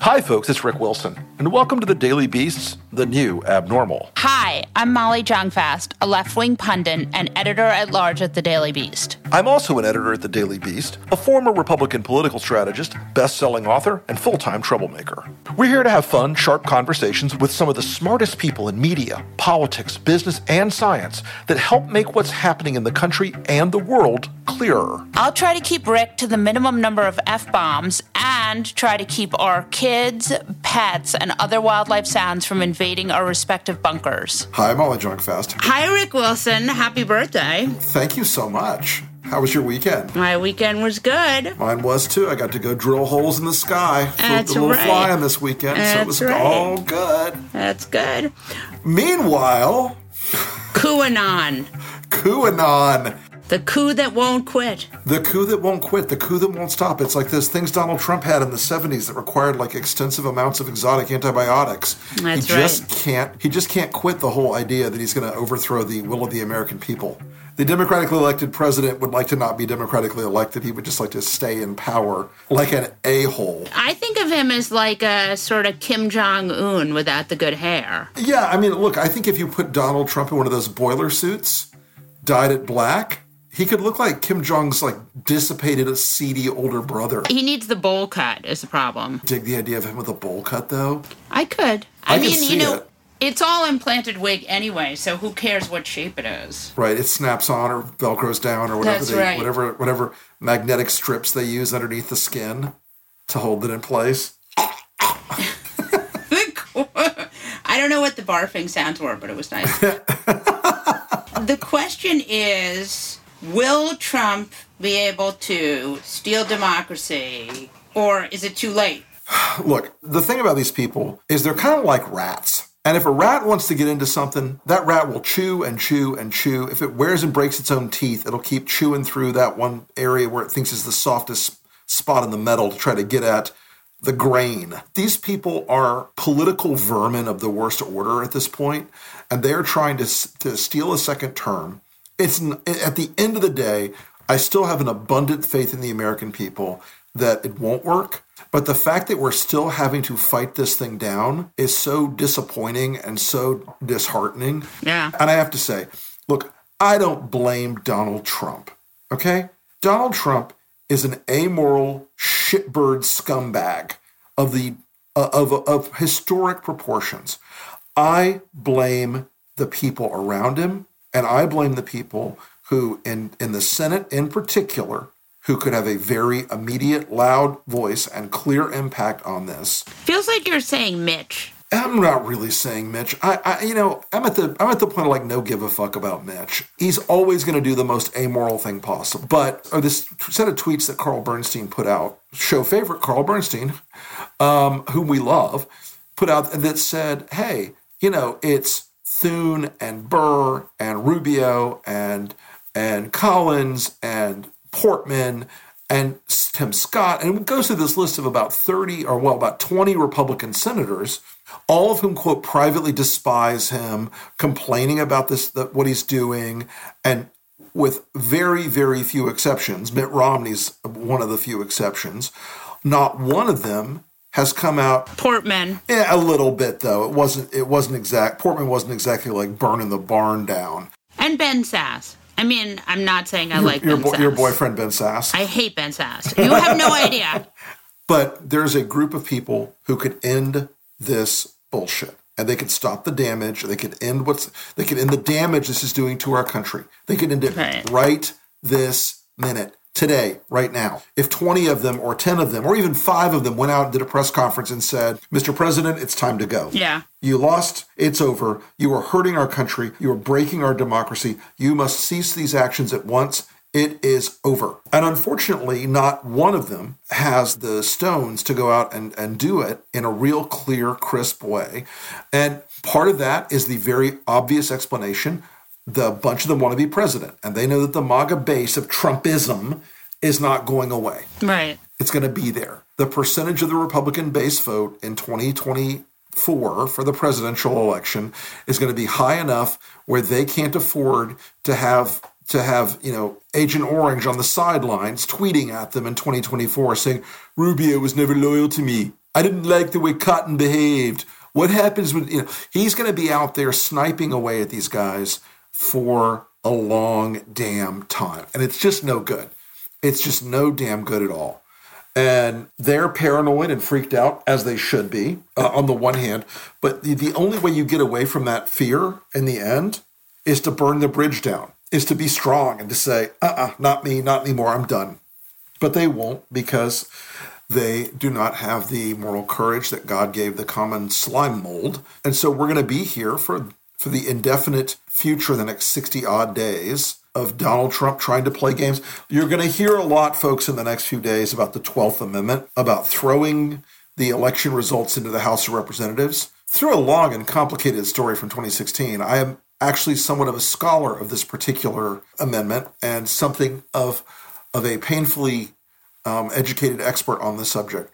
Hi, folks, it's Rick Wilson, and welcome to the Daily Beast's The New Abnormal. Hi, I'm Molly Jong-Fast, a left-wing pundit and editor at large at the Daily Beast. I'm also an editor at the Daily Beast, a former Republican political strategist, best-selling author, and full-time troublemaker. We're here to have fun, sharp conversations with some of the smartest people in media, politics, business, and science that help make what's happening in the country and the world clearer. I'll try to keep Rick to the minimum number of F-bombs and try to keep our kids, pets, and other wildlife sounds from invading our respective bunkers. Hi, I'm Molly Jong-Fast. Hi, Rick Wilson. Happy birthday. Thank you so much. How was your weekend? My weekend was good. Mine was too. I got to go drill holes in the sky. That's the little right. fly on this weekend, That's so it was right. all good. That's good. Meanwhile, QAnon. QAnon, The coup that won't quit. the coup that won't quit, the coup that won't stop. It's like those things Donald Trump had in the 70s that required like extensive amounts of exotic antibiotics. That's he just right. can't he just can't quit the whole idea that he's going to overthrow the will of the American people. The democratically elected president would like to not be democratically elected. He would just like to stay in power like an a-hole. I think of him as like a sort of Kim Jong Un without the good hair. Yeah, I mean, look, I think if you put Donald Trump in one of those boiler suits, dyed it black, he could look like Kim Jong's like dissipated, seedy older brother. He needs the bowl cut, is the problem. Dig the idea of him with a bowl cut, though. I could. I, I mean, you know, it. It's all implanted wig anyway, so who cares what shape it is? Right, it snaps on or velcros down or whatever That's they, right. whatever whatever magnetic strips they use underneath the skin to hold it in place. I don't know what the barfing sounds were, but it was nice. the question is Will Trump be able to steal democracy, or is it too late? Look, the thing about these people is they're kind of like rats. And if a rat wants to get into something, that rat will chew and chew and chew. If it wears and breaks its own teeth, it'll keep chewing through that one area where it thinks is the softest spot in the metal to try to get at the grain. These people are political vermin of the worst order at this point, and they're trying to, to steal a second term. It's at the end of the day, I still have an abundant faith in the American people that it won't work. But the fact that we're still having to fight this thing down is so disappointing and so disheartening. Yeah. And I have to say, look, I don't blame Donald Trump. Okay? Donald Trump is an amoral shitbird scumbag of the uh, of of historic proportions. I blame the people around him and I blame the people who in in the Senate in particular who could have a very immediate loud voice and clear impact on this. Feels like you're saying Mitch. I'm not really saying Mitch. I, I, you know, I'm at the, I'm at the point of like no give a fuck about Mitch. He's always going to do the most amoral thing possible. But or this set of tweets that Carl Bernstein put out, show favorite Carl Bernstein, um, whom we love, put out that said, hey, you know, it's Thune and Burr and Rubio and and Collins and Portman and Tim Scott, and it goes through this list of about 30 or well, about 20 Republican senators, all of whom quote privately despise him, complaining about this that what he's doing, and with very, very few exceptions, Mitt Romney's one of the few exceptions, not one of them has come out Portman. yeah, a little bit though. It wasn't it wasn't exact Portman wasn't exactly like burning the barn down. And Ben Sasse. I mean, I'm not saying I like your, bo- your boyfriend Ben Sasse. I hate Ben Sasse. You have no idea. But there's a group of people who could end this bullshit. And they could stop the damage. They could end what's they could end the damage this is doing to our country. They could end it Right. right this minute. Today, right now. If 20 of them or 10 of them or even 5 of them went out and did a press conference and said, "Mr. President, it's time to go." Yeah. You lost. It's over. You are hurting our country. You are breaking our democracy. You must cease these actions at once. It is over. And unfortunately, not one of them has the stones to go out and, and do it in a real clear, crisp way. And part of that is the very obvious explanation. The bunch of them want to be president, and they know that the MAGA base of Trumpism is not going away. Right. It's going to be there. The percentage of the Republican base vote in 2024 for the presidential election is going to be high enough where they can't afford to have to have, you know, Agent Orange on the sidelines tweeting at them in 2024 saying, Rubio was never loyal to me. I didn't like the way Cotton behaved. What happens when, you know, he's going to be out there sniping away at these guys for a long damn time. And it's just no good. It's just no damn good at all. And they're paranoid and freaked out, as they should be, uh, on the one hand. But the, the only way you get away from that fear in the end is to burn the bridge down is to be strong and to say, uh uh-uh, uh not me, not anymore, I'm done. But they won't because they do not have the moral courage that God gave the common slime mold. And so we're going to be here for, for the indefinite future, the next 60 odd days of Donald Trump trying to play games. You're going to hear a lot, folks, in the next few days about the 12th Amendment, about throwing the election results into the House of Representatives. Through a long and complicated story from 2016, I am actually somewhat of a scholar of this particular amendment and something of of a painfully um, educated expert on the subject.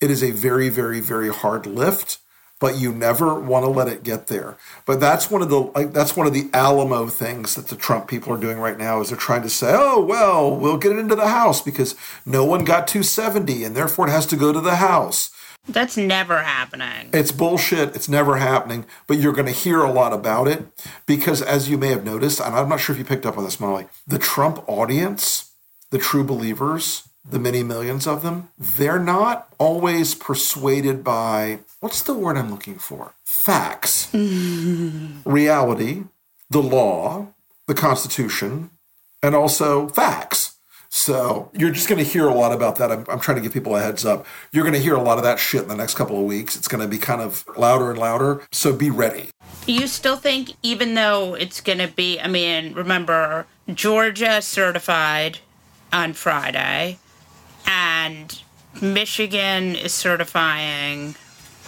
It is a very, very, very hard lift, but you never want to let it get there. But that's one of the like that's one of the Alamo things that the Trump people are doing right now is they're trying to say, oh well, we'll get it into the House because no one got 270 and therefore it has to go to the House. That's never happening. It's bullshit. It's never happening. But you're going to hear a lot about it because, as you may have noticed, and I'm not sure if you picked up on this, Molly, the Trump audience, the true believers, the many millions of them, they're not always persuaded by what's the word I'm looking for? Facts, reality, the law, the Constitution, and also facts. So you're just going to hear a lot about that. I'm, I'm, trying to give people a heads up. You're going to hear a lot of that shit in the next couple of weeks. It's going to be kind of louder and louder. So be ready. You still think, even though it's going to be, I mean, remember, Georgia certified on Friday, and Michigan is certifying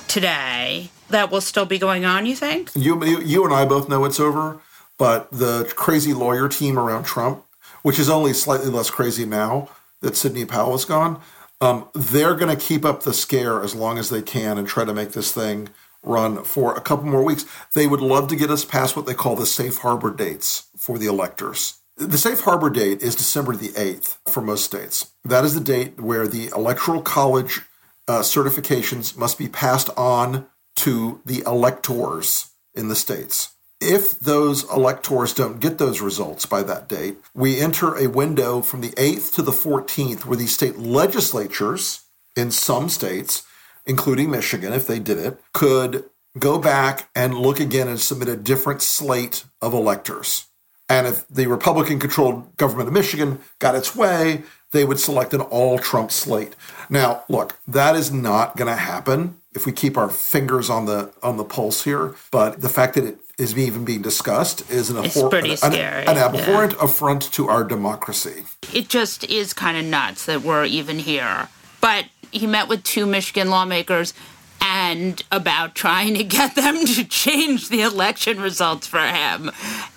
today. That will still be going on, you think? You, you, you and I both know it's over, but the crazy lawyer team around Trump which is only slightly less crazy now that Sidney Powell is gone. Um, they're going to keep up the scare as long as they can and try to make this thing run for a couple more weeks. They would love to get us past what they call the safe harbor dates for the electors. The safe harbor date is December the 8th for most states. That is the date where the electoral college uh, certifications must be passed on to the electors in the states. If those electors don't get those results by that date, we enter a window from the 8th to the 14th where these state legislatures in some states, including Michigan, if they did it, could go back and look again and submit a different slate of electors. And if the Republican controlled government of Michigan got its way, they would select an all Trump slate. Now, look, that is not going to happen if we keep our fingers on the on the pulse here. But the fact that it is even being discussed is an, abhor- an, an, abhorrent yeah. affront to our democracy. It just is kind of nuts that we're even here. But he met with two Michigan lawmakers and about trying to get them to change the election results for him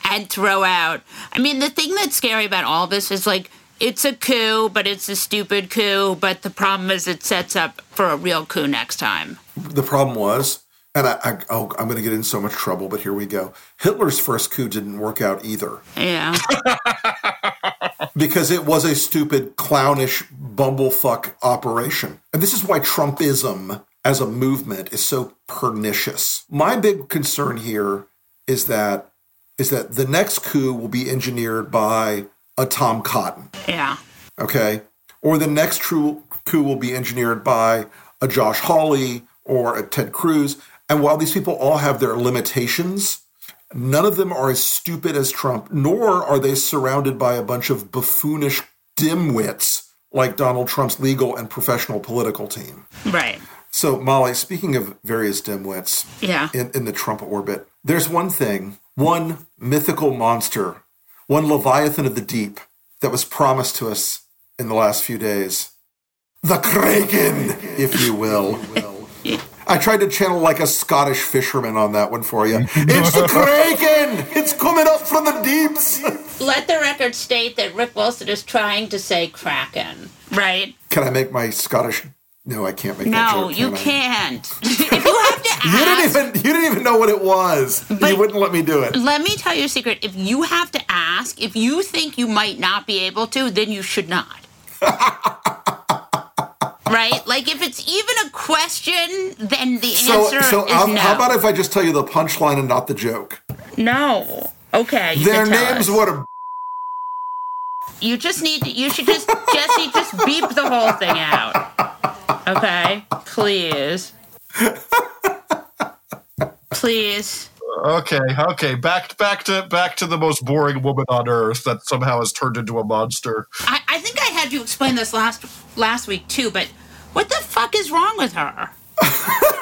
and throw out. I mean, the thing that's scary about all this is like it's a coup, but it's a stupid coup. But the problem is it sets up for a real coup next time. The problem was, and I, I oh, I'm going to get in so much trouble, but here we go. Hitler's first coup didn't work out either. Yeah. because it was a stupid, clownish, bumblefuck operation. And this is why Trumpism as a movement is so pernicious. My big concern here is that is that the next coup will be engineered by a Tom Cotton. Yeah. Okay. Or the next true coup will be engineered by a Josh Hawley or a Ted Cruz. And while these people all have their limitations, none of them are as stupid as Trump, nor are they surrounded by a bunch of buffoonish dimwits like Donald Trump's legal and professional political team. Right. So, Molly, speaking of various dimwits yeah. in, in the Trump orbit, there's one thing, one mythical monster one Leviathan of the deep that was promised to us in the last few days. The Kraken, if you will. I tried to channel like a Scottish fisherman on that one for you. It's the Kraken! It's coming up from the deeps! Let the record state that Rick Wilson is trying to say Kraken, right? Can I make my Scottish? No, I can't make that joke. No, you I? can't. if you have to ask, You didn't even you didn't even know what it was. But- you wouldn't let me do it. Let me tell you a secret. If you have to ask, if you think you might not be able to, then you should not. right? Like if it's even a question, then the answer so is um, how, no. how about if I just tell you the punchline and not the joke? no? Okay. you Their names would You just need. To, you should just Jesse just beep the whole thing out. Okay, please. Please. Okay, okay. Back back to back to the most boring woman on earth that somehow has turned into a monster. I, I think I had you explain this last last week too, but what the fuck is wrong with her?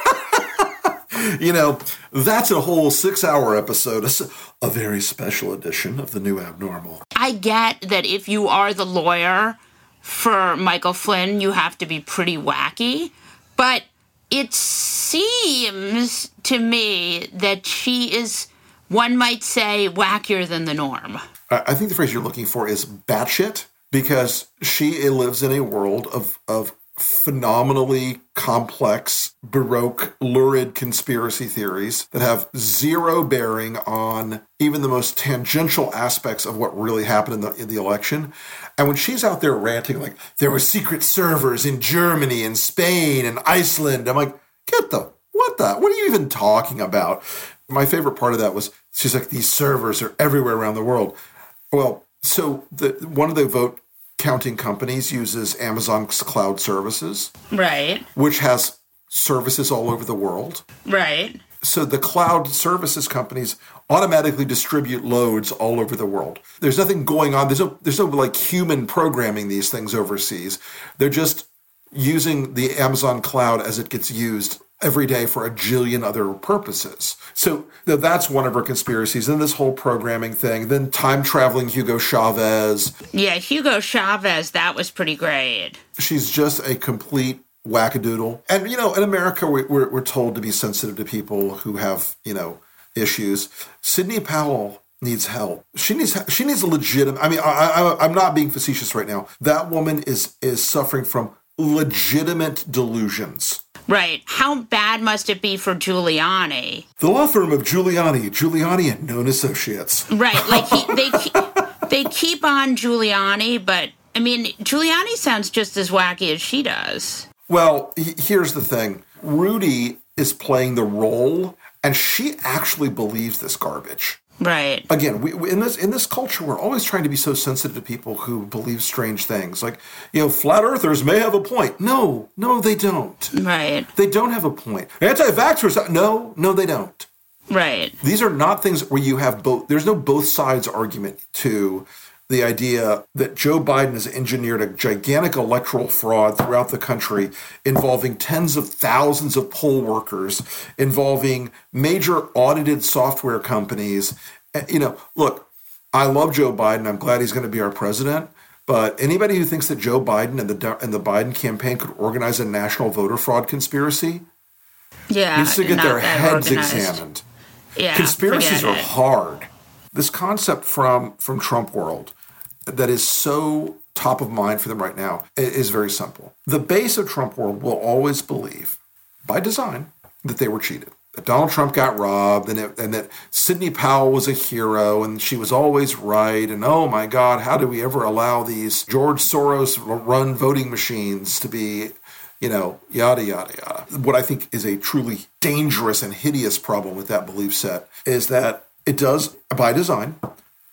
You know, that's a whole six hour episode, a very special edition of the new abnormal. I get that if you are the lawyer for Michael Flynn, you have to be pretty wacky, but it seems to me that she is, one might say, wackier than the norm. I think the phrase you're looking for is batshit because she lives in a world of, of phenomenally complex, baroque, lurid conspiracy theories that have zero bearing on even the most tangential aspects of what really happened in the, in the election. And when she's out there ranting, like, there were secret servers in Germany and Spain and Iceland, I'm like, get the, what the, what are you even talking about? My favorite part of that was she's like, these servers are everywhere around the world. Well, so the one of the vote counting companies uses Amazon's cloud services, Right, which has services all over the world. right. So the cloud services companies automatically distribute loads all over the world. There's nothing going on. There's no there's no like human programming these things overseas. They're just using the Amazon cloud as it gets used every day for a jillion other purposes. So that's one of her conspiracies. And this whole programming thing. Then time traveling Hugo Chavez. Yeah, Hugo Chavez, that was pretty great. She's just a complete wackadoodle. And, you know, in America, we- we're, we're told to be sensitive to people who have, you know, issues. Sidney Powell needs help. She needs she needs a legitimate. I mean, I, I, I'm not being facetious right now. That woman is is suffering from legitimate delusions. Right. How bad must it be for Giuliani? The law firm of Giuliani, Giuliani and known associates. Right. Like he, they keep, they keep on Giuliani, but I mean, Giuliani sounds just as wacky as she does. Well, he- here's the thing. Rudy is playing the role, and she actually believes this garbage. Right. again we, we- in this in this culture we're always trying to be so sensitive to people who believe strange things like you know flat earthers may have a point no no they don't Right. they don't have a point anti-vaxxers no no they don't Right. these are not things where you have both there's no both sides argument to the idea that Joe Biden has engineered a gigantic electoral fraud throughout the country involving tens of thousands of poll workers, involving major audited software companies. You know, look, I love Joe Biden. I'm glad he's going to be our president. But anybody who thinks that Joe Biden and the and the Biden campaign could organize a national voter fraud conspiracy Yeah. needs to get their heads organized. examined Yeah. conspiracies are it. hard. This concept from from Trump world that is so top of mind for them right now is very simple. The base of Trump world will always believe, by design, that they were cheated. That Donald Trump got robbed, and, it, and that Sidney Powell was a hero, and she was always right. And oh my God, how do we ever allow these George Soros run voting machines to be you know, yada, yada, yada. What I think is a truly dangerous and hideous problem with that belief set is that it does, by design,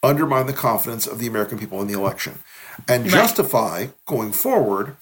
undermine the confidence of the American people in the election and justify going forward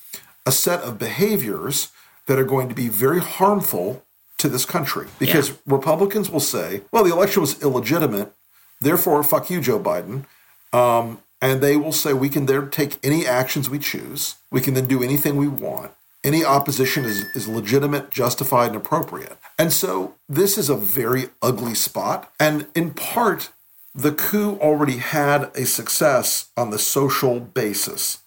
a set of behaviors that are going to be very harmful to this country. Because Republicans will say, well, the election was illegitimate, therefore, fuck you, Joe Biden. Um, and they will say we can there take any actions we choose. We can then do anything we want. Any opposition is, is legitimate, justified, and appropriate. And so this is a very ugly spot. And in part, the coup already had a success on the social basis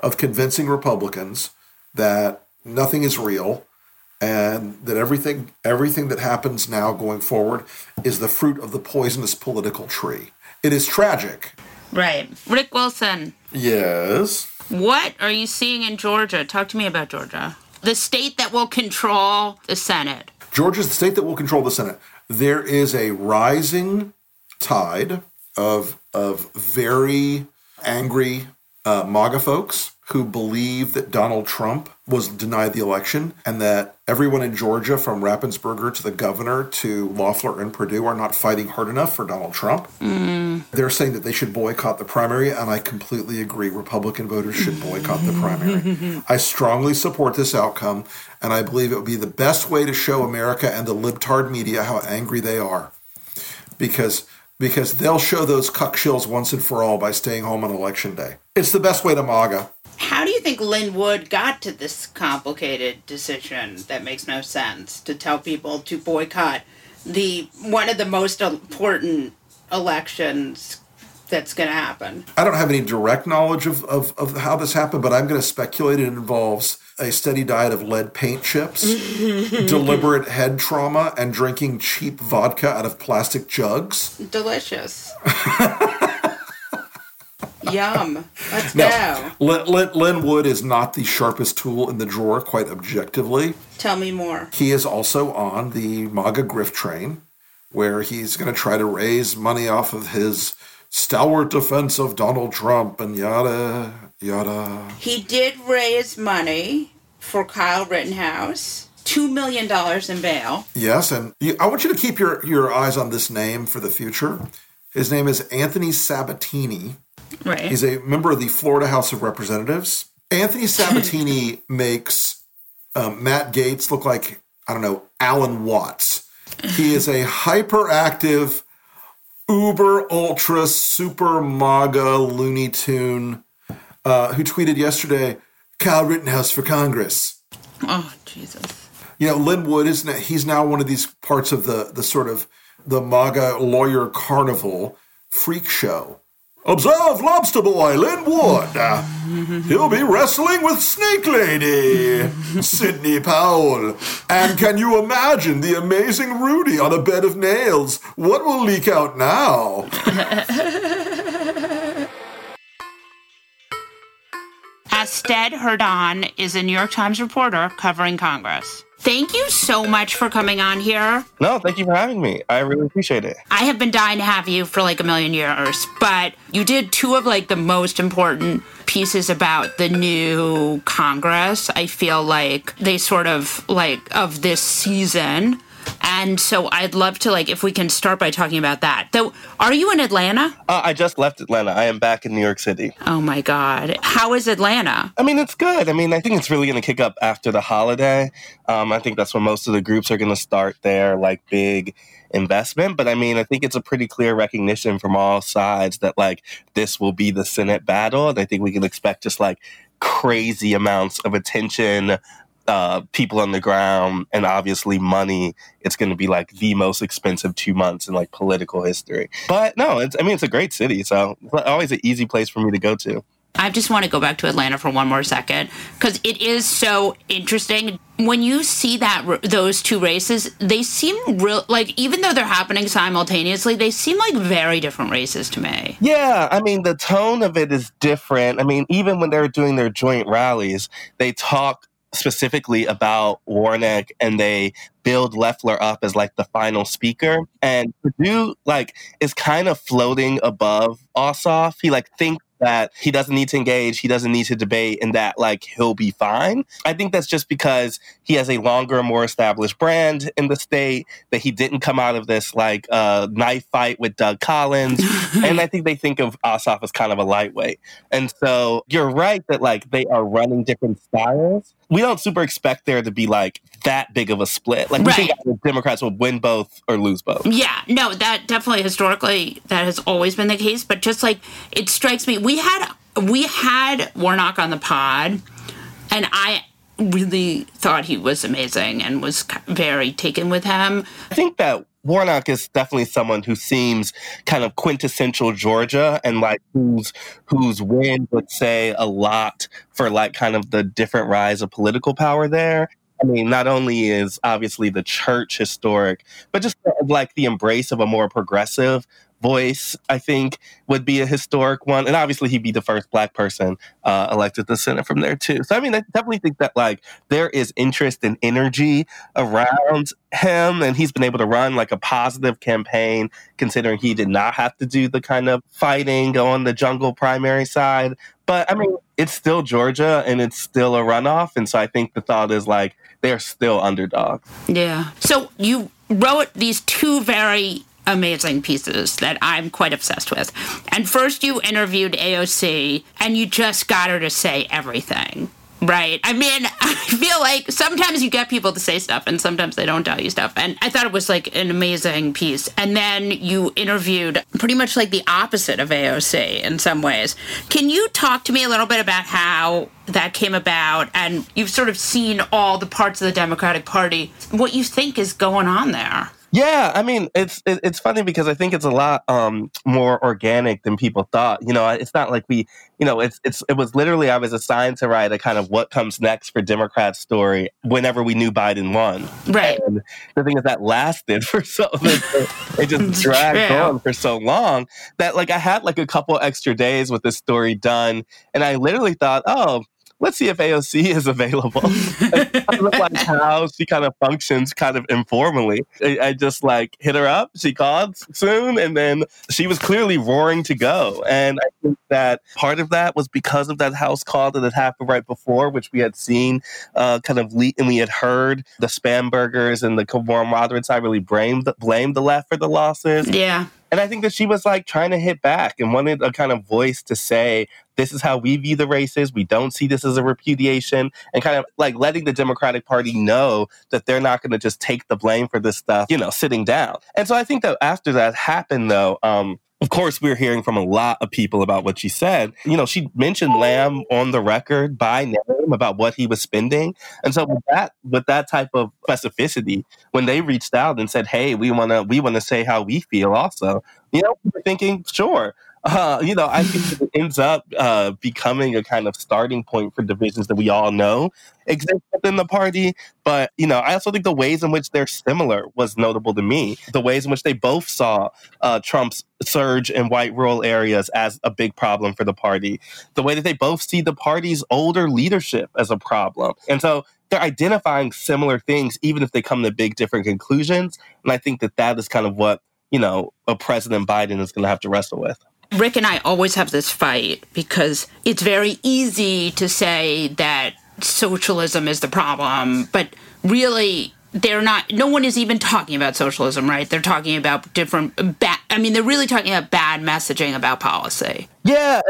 of convincing Republicans that nothing is real and that everything everything that happens now going forward is the fruit of the poisonous political tree. It is tragic. Right. Rick Wilson. Yes. What are you seeing in Georgia? Talk to me about Georgia. The state that will control the Senate. Georgia is the state that will control the Senate. There is a rising tide of of very angry uh, MAGA folks who believe that Donald Trump was denied the election and that everyone in Georgia, from Raffensperger to the governor to Loeffler and Perdue, are not fighting hard enough for Donald Trump. Mm. They're saying that they should boycott the primary, and I completely agree. Republican voters should boycott the primary. I strongly support this outcome, and I believe it would be the best way to show America and the libtard media how angry they are. Because because they'll show those cuck shills once and for all by staying home on election day. It's the best way to MAGA. How do you think Lin Wood got to this complicated decision that makes no sense to tell people to boycott the one of the most important elections that's going to happen? I don't have any direct knowledge of, of, of how this happened, but I'm going to speculate it involves a steady diet of lead paint chips, deliberate head trauma, and drinking cheap vodka out of plastic jugs. Delicious. Yum. Let's go. Lin, Lin, Lin Wood is not the sharpest tool in the drawer, quite objectively. Tell me more. He is also on the MAGA grift train, where he's going to try to raise money off of his stalwart defense of Donald Trump and yada, yada. He did raise money for Kyle Rittenhouse. $2 million in bail. Yes, and I want you to keep your, your eyes on this name for the future. His name is Anthony Sabatini. Right. He's a member of the Florida House of Representatives. Anthony Sabatini makes um, Matt Gaetz look like, I don't know, Alan Watts. He is a hyperactive, uber ultra super MAGA Looney Tune uh, who tweeted yesterday, Kyle Rittenhouse for Congress. Oh, Jesus. You know, Lin Wood is he's now one of these parts of the the sort of the MAGA lawyer carnival freak show Observe Lobster Boy Lin Wood. He'll be wrestling with Snake Lady, Sidney Powell. And can you imagine the amazing Rudy on a bed of nails? What will leak out now? Astead Herndon is a New York Times reporter covering Congress. Thank you so much for coming on here. No, thank you for having me. I really appreciate it. I have been dying to have you for like a million years, but you did two of like the most important pieces about the new Congress. I feel like they sort of like of this season and so I'd love to like if we can start by talking about that. Though, are you in Atlanta? Uh, I just left Atlanta. I am back in New York City. Oh my god, how is Atlanta? I mean, it's good. I mean, I think it's really going to kick up after the holiday. Um, I think that's when most of the groups are going to start their like big investment. But I mean, I think it's a pretty clear recognition from all sides that like this will be the Senate battle, and I think we can expect just like crazy amounts of attention uh, people on the ground and obviously money, it's going to be like the most expensive two months in like political history. But no, it's, I mean, it's a great city. So it's always an easy place for me to go to. I just want to go back to Atlanta for one more second because it is so interesting. When you see that those two races, they seem real like even though they're happening simultaneously, they seem like very different races to me. Yeah, I mean the tone of it is different. I mean, even when they're doing their joint rallies, they talk specifically about Warnock and they build Loeffler up as like the final speaker. And Perdue like is kind of floating above Ossoff. He like thinks that he doesn't need to engage, he doesn't need to debate, and that like he'll be fine. I think that's just because he has a longer, more established brand in the state, that he didn't come out of this like uh, knife fight with Doug Collins. and I think they think of Ossoff as kind of a lightweight. And so you're right that like they are running different styles. We don't super expect there to be like that big of a split. Like we right. think Democrats will win both or lose both. Yeah, no, that definitely historically that has always been the case. But just like it strikes me, we had we had Warnock on the pod, and I really thought he was amazing and was very taken with him. I think that Warnock is definitely someone who seems kind of quintessential Georgia and like whose whose win would say a lot for like kind of the different rise of political power there. I mean, not only is obviously the church historic, but just like the embrace of a more progressive voice, I think, would be a historic one. And obviously, he'd be the first black person uh, elected to Senate from there, too. So, I mean, I definitely think that, like, there is interest and energy around him, and he's been able to run, like, a positive campaign, considering he did not have to do the kind of fighting on the jungle primary side. But, I mean, it's still Georgia, and it's still a runoff. And so I think the thought is, like, they're still underdogs. Yeah. So you wrote these two very amazing pieces that I'm quite obsessed with. And first, you interviewed AOC and you just got her to say everything. Right. I mean, I feel like sometimes you get people to say stuff and sometimes they don't tell you stuff. And I thought it was like an amazing piece. And then you interviewed pretty much like the opposite of AOC in some ways. Can you talk to me a little bit about how that came about and you've sort of seen all the parts of the Democratic Party, what you think is going on there? Yeah, I mean, it's it's funny because I think it's a lot um, more organic than people thought. You know, it's not like we, you know, it's it's it was literally I was assigned to write a kind of what comes next for Democrats story whenever we knew Biden won. Right. And the thing is that lasted for so it just dragged on for so long that like I had like a couple extra days with this story done, and I literally thought, oh let's see if AOC is available. like how she kind of functions kind of informally. I, I, just like hit her up. She called soon and then she was clearly roaring to go. And I think that part of that was because of that house call that had happened right before, which we had seen uh, kind of leak and we had heard the Spanbergers and the more moderate side really blamed, blamed the left for the losses. Yeah. And I think that she was like trying to hit back and wanted a kind of voice to say, this is how we view the races. We don't see this as a repudiation and kind of like letting the Democratic Party know that they're not going to just take the blame for this stuff, you know, sitting down. And so I think that after that happened, though, um, of course, we are hearing from a lot of people about what she said. You know, she mentioned Lamb on the record by name about what he was spending. And so with that with that type of specificity, when they reached out and said, Hey, we wanna we wanna say how we feel also, you know, we're thinking, sure, uh, you know, I think it ends up uh, becoming a kind of starting point for divisions that we all know exist within the party. But, you know, I also think the ways in which they're similar was notable to me. The ways in which they both saw uh, Trump's surge in white rural areas as a big problem for the party. The way that they both see the party's older leadership as a problem. And so they're identifying similar things, even if they come to big different conclusions. And I think that that is kind of what, you know, a President Biden is going to have to wrestle with. Rick and I always have this fight because it's very easy to say that socialism is the problem, but really they're not no one is even talking about socialism right? They're talking about different bad i mean they're really talking about bad messaging about policy. Yeah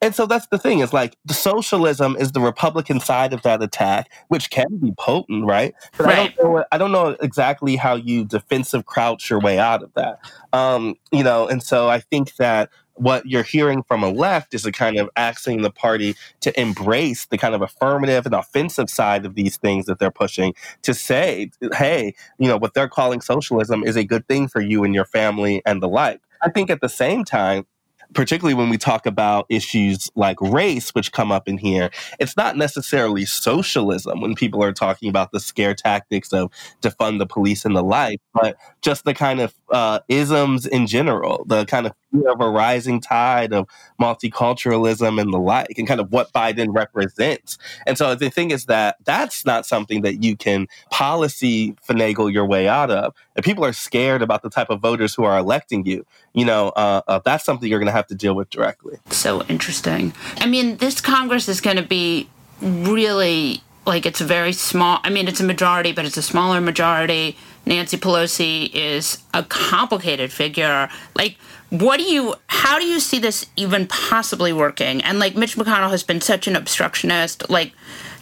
and so that's the thing is like the socialism is the republican side of that attack which can be potent right? But right. I, don't know, I don't know exactly how you defensive crouch your way out of that. Um, you know and so i think that what you're hearing from a left is a kind of asking the party to embrace the kind of affirmative and offensive side of these things that they're pushing to say, hey, you know, what they're calling socialism is a good thing for you and your family and the like. I think at the same time, particularly when we talk about issues like race, which come up in here, it's not necessarily socialism when people are talking about the scare tactics of defund the police and the like, but just the kind of uh, isms in general, the kind of of a rising tide of multiculturalism and the like, and kind of what Biden represents. And so the thing is that that's not something that you can policy finagle your way out of. And people are scared about the type of voters who are electing you, you know, uh, uh, that's something you're going to have to deal with directly. So interesting. I mean, this Congress is going to be really like it's a very small, I mean, it's a majority, but it's a smaller majority Nancy Pelosi is a complicated figure. Like, what do you, how do you see this even possibly working? And like, Mitch McConnell has been such an obstructionist. Like,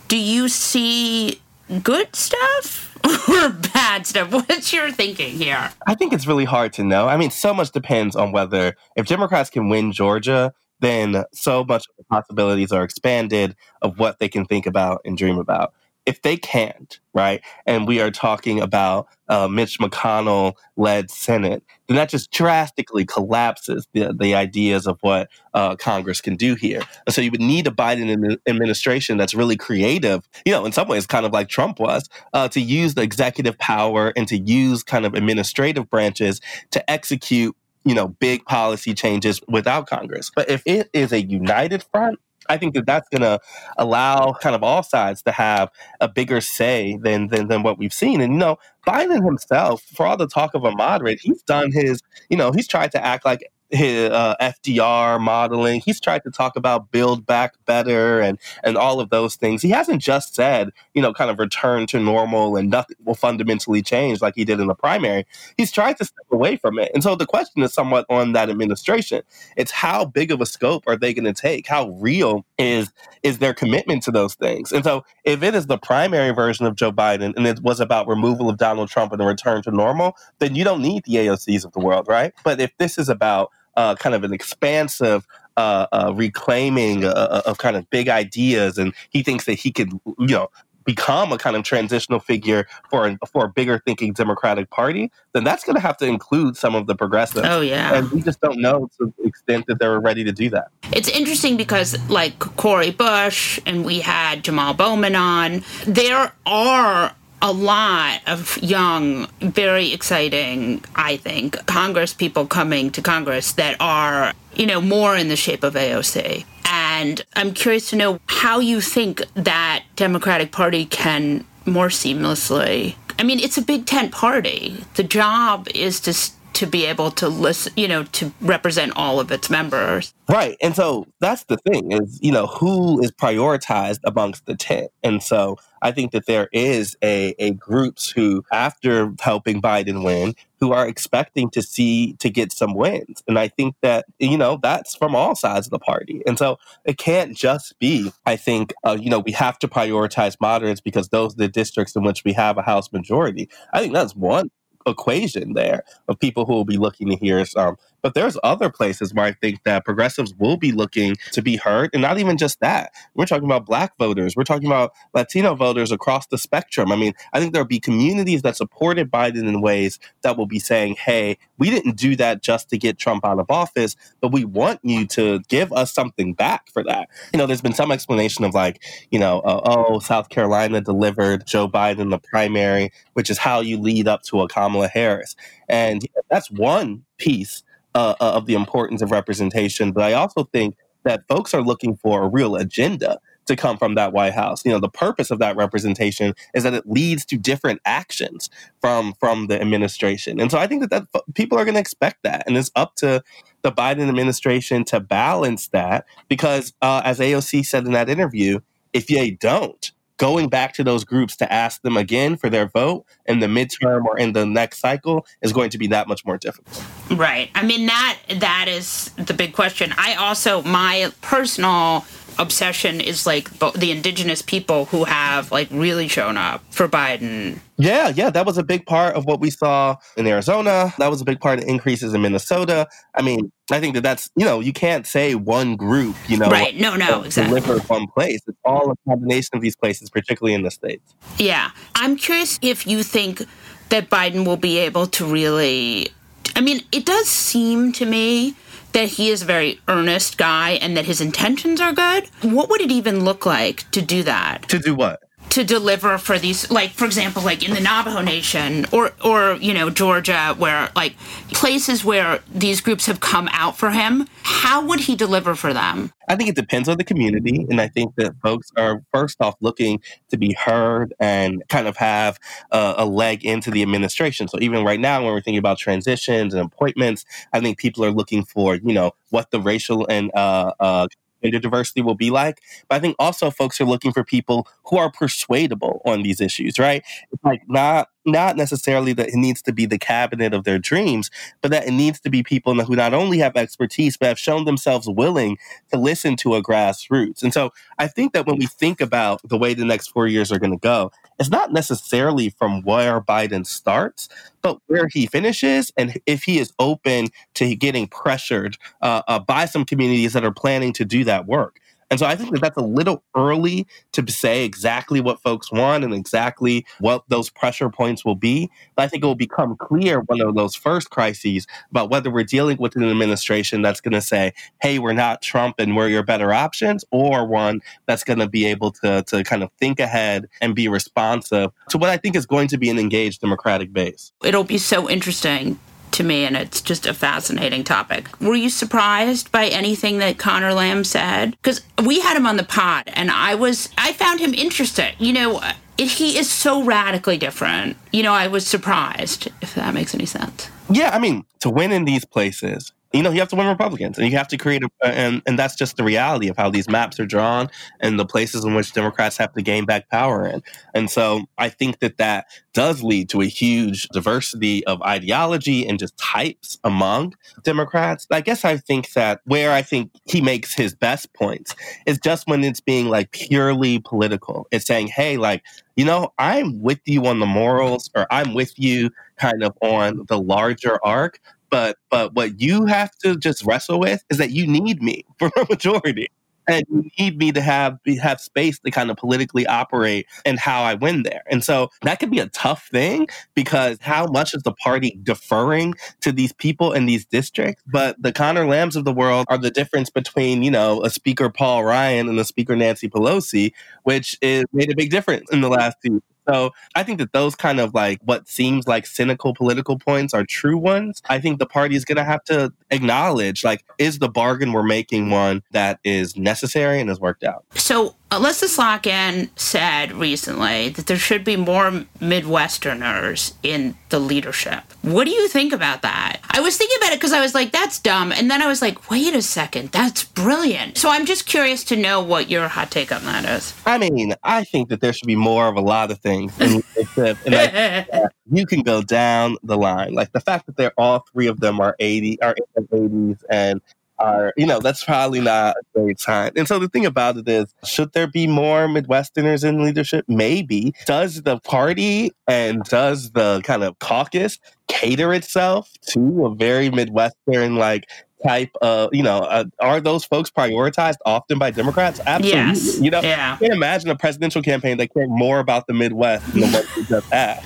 do you see good stuff or bad stuff? What's your thinking here? I think it's really hard to know. I mean, so much depends on whether, if Democrats can win Georgia, then so much of the possibilities are expanded of what they can think about and dream about. If they can't, right, and we are talking about uh, Mitch McConnell led Senate, then that just drastically collapses the, the ideas of what uh, Congress can do here. And so you would need a Biden administration that's really creative, you know, in some ways, kind of like Trump was, uh, to use the executive power and to use kind of administrative branches to execute you know, big policy changes without Congress. But if it is a united front, I think that that's going to allow kind of all sides to have a bigger say than, than than what we've seen. And you know, Biden himself, for all the talk of a moderate, he's done his, you know, he's tried to act like his uh, FDR modeling. He's tried to talk about build back better and and all of those things. He hasn't just said, you know, kind of return to normal and nothing will fundamentally change like he did in the primary. He's tried to step away from it. And so the question is somewhat on that administration. It's how big of a scope are they going to take? How real is is their commitment to those things? And so if it is the primary version of Joe Biden and it was about removal of Donald Trump and a return to normal, then you don't need the AOCs of the world, right? But if this is about uh, kind of an expansive uh, uh, reclaiming uh, uh, of kind of big ideas, and he thinks that he could, you know, become a kind of transitional figure for a, for a bigger thinking Democratic Party, then that's going to have to include some of the progressives. Oh yeah, and we just don't know to the extent that they're ready to do that. It's interesting because like Cori Bush and we had Jamal Bowman on, there are a lot of young, very exciting, I think, Congress people coming to Congress that are, you know, more in the shape of AOC. And I'm curious to know how you think that Democratic Party can more seamlessly. I mean, it's a big tent party. The job is to to be able to listen, you know, to represent all of its members. Right. And so that's the thing is, you know, who is prioritized amongst the 10. And so I think that there is a, a groups who, after helping Biden win, who are expecting to see to get some wins. And I think that, you know, that's from all sides of the party. And so it can't just be, I think, uh, you know, we have to prioritize moderates because those are the districts in which we have a House majority. I think that's one equation there of people who will be looking to hear some but there's other places where I think that progressives will be looking to be heard. And not even just that. We're talking about black voters. We're talking about Latino voters across the spectrum. I mean, I think there'll be communities that supported Biden in ways that will be saying, hey, we didn't do that just to get Trump out of office, but we want you to give us something back for that. You know, there's been some explanation of like, you know, uh, oh, South Carolina delivered Joe Biden the primary, which is how you lead up to a Kamala Harris. And that's one piece uh, uh, of the importance of representation, but I also think that folks are looking for a real agenda to come from that White House. You know, the purpose of that representation is that it leads to different actions from from the administration, and so I think that that people are going to expect that, and it's up to the Biden administration to balance that because, uh, as AOC said in that interview, if they don't, going back to those groups to ask them again for their vote in the midterm or in the next cycle is going to be that much more difficult. Right. I mean that that is the big question. I also my personal obsession is like the indigenous people who have like really shown up for Biden. Yeah, yeah, that was a big part of what we saw in Arizona. That was a big part of increases in Minnesota. I mean, I think that that's you know you can't say one group, you know, right? No, no, exactly. Deliver one place. It's all a combination of these places, particularly in the states. Yeah, I'm curious if you think that Biden will be able to really. I mean, it does seem to me that he is a very earnest guy and that his intentions are good. What would it even look like to do that? To do what? To deliver for these like for example like in the navajo nation or or you know georgia where like places where these groups have come out for him how would he deliver for them? I think it depends on the community and i think that folks are first off looking to be heard and kind of have a, a leg into the administration. So even right now when we're thinking about transitions and appointments i think people are looking for you know what the racial and uh, uh, gender diversity will be like. But I think also folks are looking for people who are persuadable on these issues, right? It's like not not necessarily that it needs to be the cabinet of their dreams, but that it needs to be people who not only have expertise, but have shown themselves willing to listen to a grassroots. And so I think that when we think about the way the next four years are going to go, it's not necessarily from where Biden starts, but where he finishes and if he is open to getting pressured uh, uh, by some communities that are planning to do that work. And so I think that that's a little early to say exactly what folks want and exactly what those pressure points will be. But I think it will become clear one of those first crises about whether we're dealing with an administration that's going to say, hey, we're not Trump and we're your better options, or one that's going to be able to, to kind of think ahead and be responsive to what I think is going to be an engaged Democratic base. It'll be so interesting to me, and it's just a fascinating topic. Were you surprised by anything that Connor Lamb said? Because we had him on the pod, and I was, I found him interesting. You know, he is so radically different. You know, I was surprised, if that makes any sense. Yeah, I mean, to win in these places, you know, you have to win Republicans, and you have to create a, and and that's just the reality of how these maps are drawn and the places in which Democrats have to gain back power in. And so, I think that that does lead to a huge diversity of ideology and just types among Democrats. I guess I think that where I think he makes his best points is just when it's being like purely political. It's saying, hey, like you know, I'm with you on the morals, or I'm with you kind of on the larger arc, but but what you have to just wrestle with is that you need me for a majority. And you need me to have have space to kind of politically operate and how I win there. And so that could be a tough thing because how much is the party deferring to these people in these districts? But the Connor Lambs of the world are the difference between, you know, a speaker Paul Ryan and a speaker Nancy Pelosi, which is made a big difference in the last two so I think that those kind of like what seems like cynical political points are true ones. I think the party is going to have to acknowledge like, is the bargain we're making one that is necessary and has worked out? So Elissa Slotkin said recently that there should be more Midwesterners in the leadership. What do you think about that? I was thinking about it because I was like, that's dumb. And then I was like, wait a second, that's brilliant. So I'm just curious to know what your hot take on that is. I mean, I think that there should be more of a lot of things in leadership. and you can go down the line. Like the fact that they're all three of them are 80, are in their 80s and are, you know, that's probably not a great sign. And so the thing about it is, should there be more Midwesterners in leadership? Maybe. Does the party and does the kind of caucus cater itself to a very Midwestern, like type of, you know, uh, are those folks prioritized often by Democrats? Absolutely. Yes. You know, yeah. I can't imagine a presidential campaign that cared more about the Midwest than the we just had.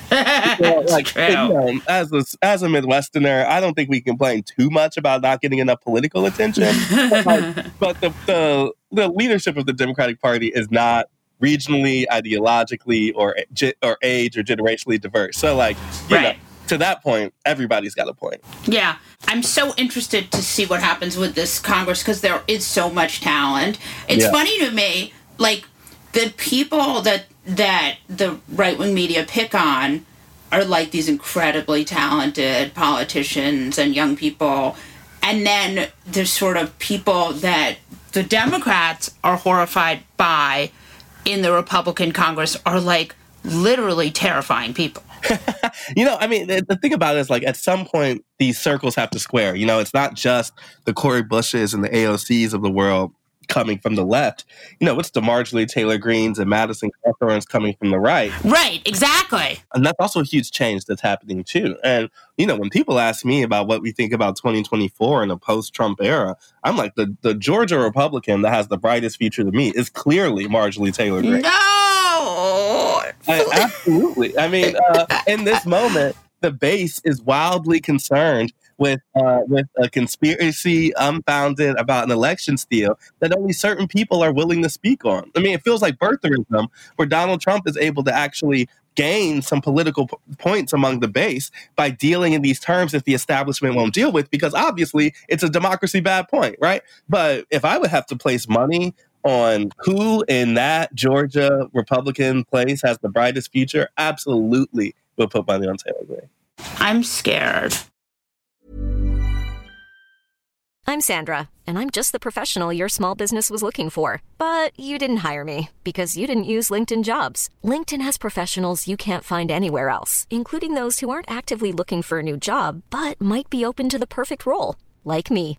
so, like. You know, as a, as a Midwesterner, I don't think we complain too much about not getting enough political attention. but, like, but the, the the leadership of the Democratic Party is not regionally, ideologically, or or age or generationally diverse. So, like, you right. know, to that point, everybody's got a point. Yeah, I'm so interested to see what happens with this Congress because there is so much talent. It's Yeah. funny to me, like the people that that the right wing media pick on are like these incredibly talented politicians and young people, and then there's sort of people that the Democrats are horrified by in the Republican Congress are like literally terrifying people. You know, I mean, the, the thing about it is like at some point these circles have to square. You know, it's not just the Cory Bushes and the AOCs of the world coming from the left. You know, it's the Marjorie Taylor Greens and Madison Cawthorns coming from the right. Right, exactly. And that's also a huge change that's happening too. And, you know, when people ask me about what we think about 2024 in a post Trump era, I'm like, the, the Georgia Republican that has the brightest future to me is clearly Marjorie Taylor Greene. No. I, absolutely. I mean, uh, in this moment, the base is wildly concerned with uh, with a conspiracy unfounded about an election steal that only certain people are willing to speak on. I mean, it feels like birtherism, where Donald Trump is able to actually gain some political p- points among the base by dealing in these terms that the establishment won't deal with, because obviously it's a democracy bad point, right? But if I would have to place money on who in that Georgia Republican place has the brightest future, absolutely would put money on Taylor Greene. I'm scared. I'm Sandra, and I'm just the professional your small business was looking for. But you didn't hire me because you didn't use LinkedIn jobs. LinkedIn has professionals you can't find anywhere else, including those who aren't actively looking for a new job but might be open to the perfect role, like me.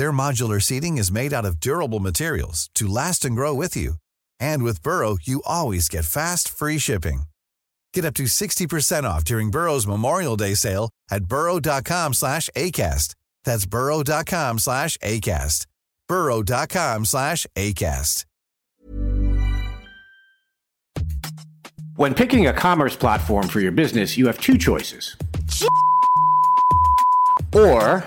Their modular seating is made out of durable materials to last and grow with you. And with Burrow, you always get fast, free shipping. Get up to 60% off during Burrow's Memorial Day sale at burrow.com slash ACAST. That's burrow.com slash ACAST. burrow.com slash ACAST. When picking a commerce platform for your business, you have two choices. Or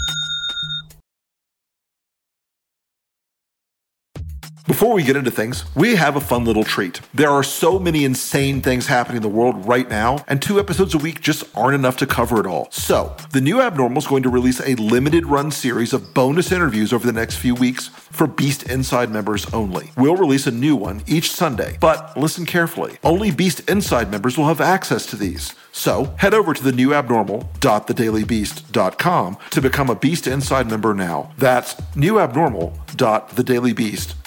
Before we get into things, we have a fun little treat. There are so many insane things happening in the world right now, and two episodes a week just aren't enough to cover it all. So, the new Abnormal is going to release a limited run series of bonus interviews over the next few weeks for Beast Inside members only. We'll release a new one each Sunday, but listen carefully. Only Beast Inside members will have access to these. So head over to the new abnormal.thedailybeast.com to become a Beast Inside member now. That's newabnormal.thedailybeast.com.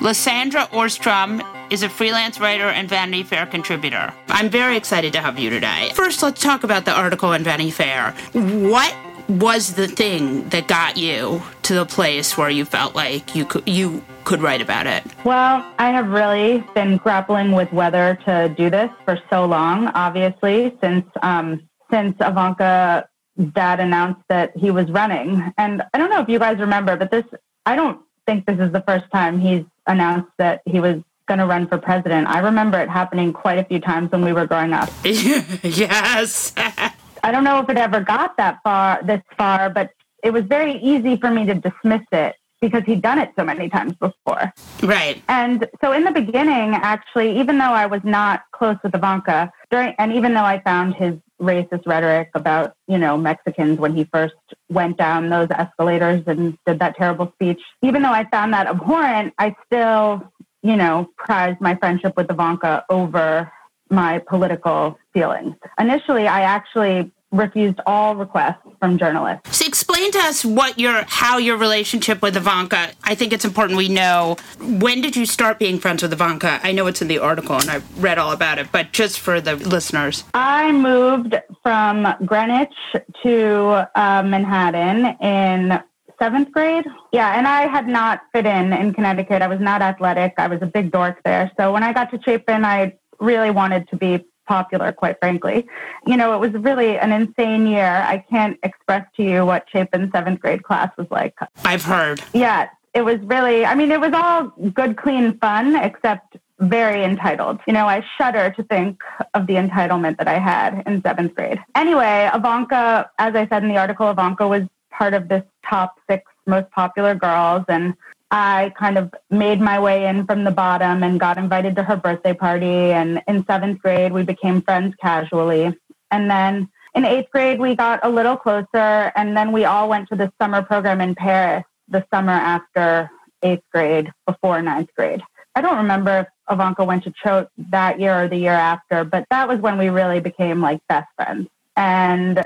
Lysandra Ohrstrom is a freelance writer and Vanity Fair contributor. I'm very excited to have you today. First, let's talk about the article in Vanity Fair. What was the thing that got you to the place where you felt like you could you could write about it? Well, I have really been grappling with whether to do this for so long. Obviously, since um, since Ivanka dad announced that he was running, and I don't know if you guys remember, but this I don't think this is the first time he's announced that he was going to run for president. I remember it happening quite a few times when we were growing up. yes. I don't know if it ever got that far, this far, but it was very easy for me to dismiss it because he'd done it so many times before. Right. And so in the beginning, actually, even though I was not close with Ivanka, during, and even though I found his racist rhetoric about, you know, Mexicans when he first went down those escalators and did that terrible speech, even though I found that abhorrent, I still, you know, prized my friendship with Ivanka over my political feelings. Initially, I actually refused all requests from journalists. So explain to us what your how your relationship with Ivanka. I think it's important we know when did you start being friends with Ivanka? I know it's in the article and I read all about it, but just for the listeners. I moved from Greenwich to uh, Manhattan in seventh grade. Yeah, and I had not fit in in Connecticut. I was not athletic. I was a big dork there. So when I got to Chapin, I really wanted to be popular, quite frankly. You know, it was really an insane year. I can't express to you what Chapin's seventh grade class was like. I've heard. Yeah, it was really, I mean, it was all good, clean fun, except very entitled. You know, I shudder to think of the entitlement that I had in seventh grade. Anyway, Ivanka, as I said in the article, Ivanka was part of this top six most popular girls. And I kind of made my way in from the bottom and got invited to her birthday party. And in seventh grade, we became friends casually. And then in eighth grade, we got a little closer. And then we all went to the summer program in Paris the summer after eighth grade, before ninth grade. I don't remember if Ivanka went to Choate that year or the year after, but that was when we really became like best friends. And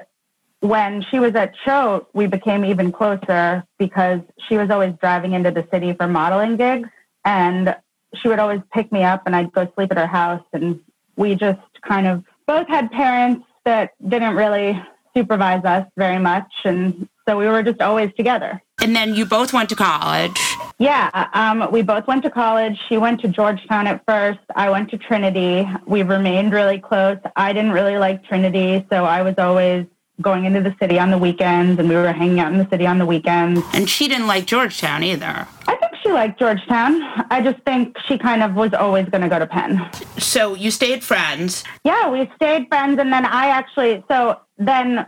when she was at Choate, we became even closer because she was always driving into the city for modeling gigs. And she would always pick me up and I'd go sleep at her house. And we just kind of both had parents that didn't really supervise us very much. And so we were just always together. And then you both went to college. Yeah, um, we both went to college. She went to Georgetown at first. I went to Trinity. We remained really close. I didn't really like Trinity, so I was always going into the city on the weekends and we were hanging out in the city on the weekends. And she didn't like Georgetown either. I think she liked Georgetown. I just think she kind of was always going to go to Penn. So you stayed friends. Yeah, we stayed friends. And then I actually, so then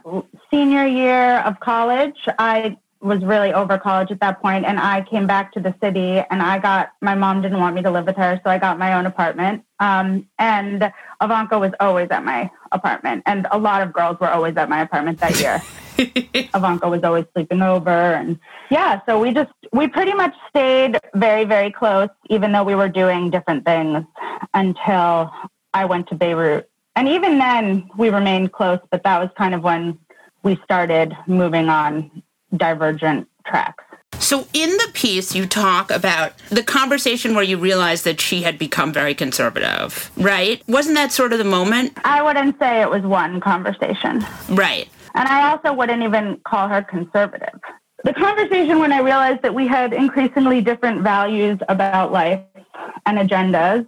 senior year of college, I was really over college at that point and I came back to the city and I got my mom didn't want me to live with her so I got my own apartment. Um, and Ivanka was always at my apartment and a lot of girls were always at my apartment that year. Ivanka was always sleeping over and yeah so we just we pretty much stayed very very close even though we were doing different things until I went to Beirut. And even then we remained close but that was kind of when we started moving on divergent tracks. So, in the piece, you talk about the conversation where you realized that she had become very conservative, right? Wasn't that sort of the moment? I wouldn't say it was one conversation. Right. And I also wouldn't even call her conservative. The conversation when I realized that we had increasingly different values about life and agendas,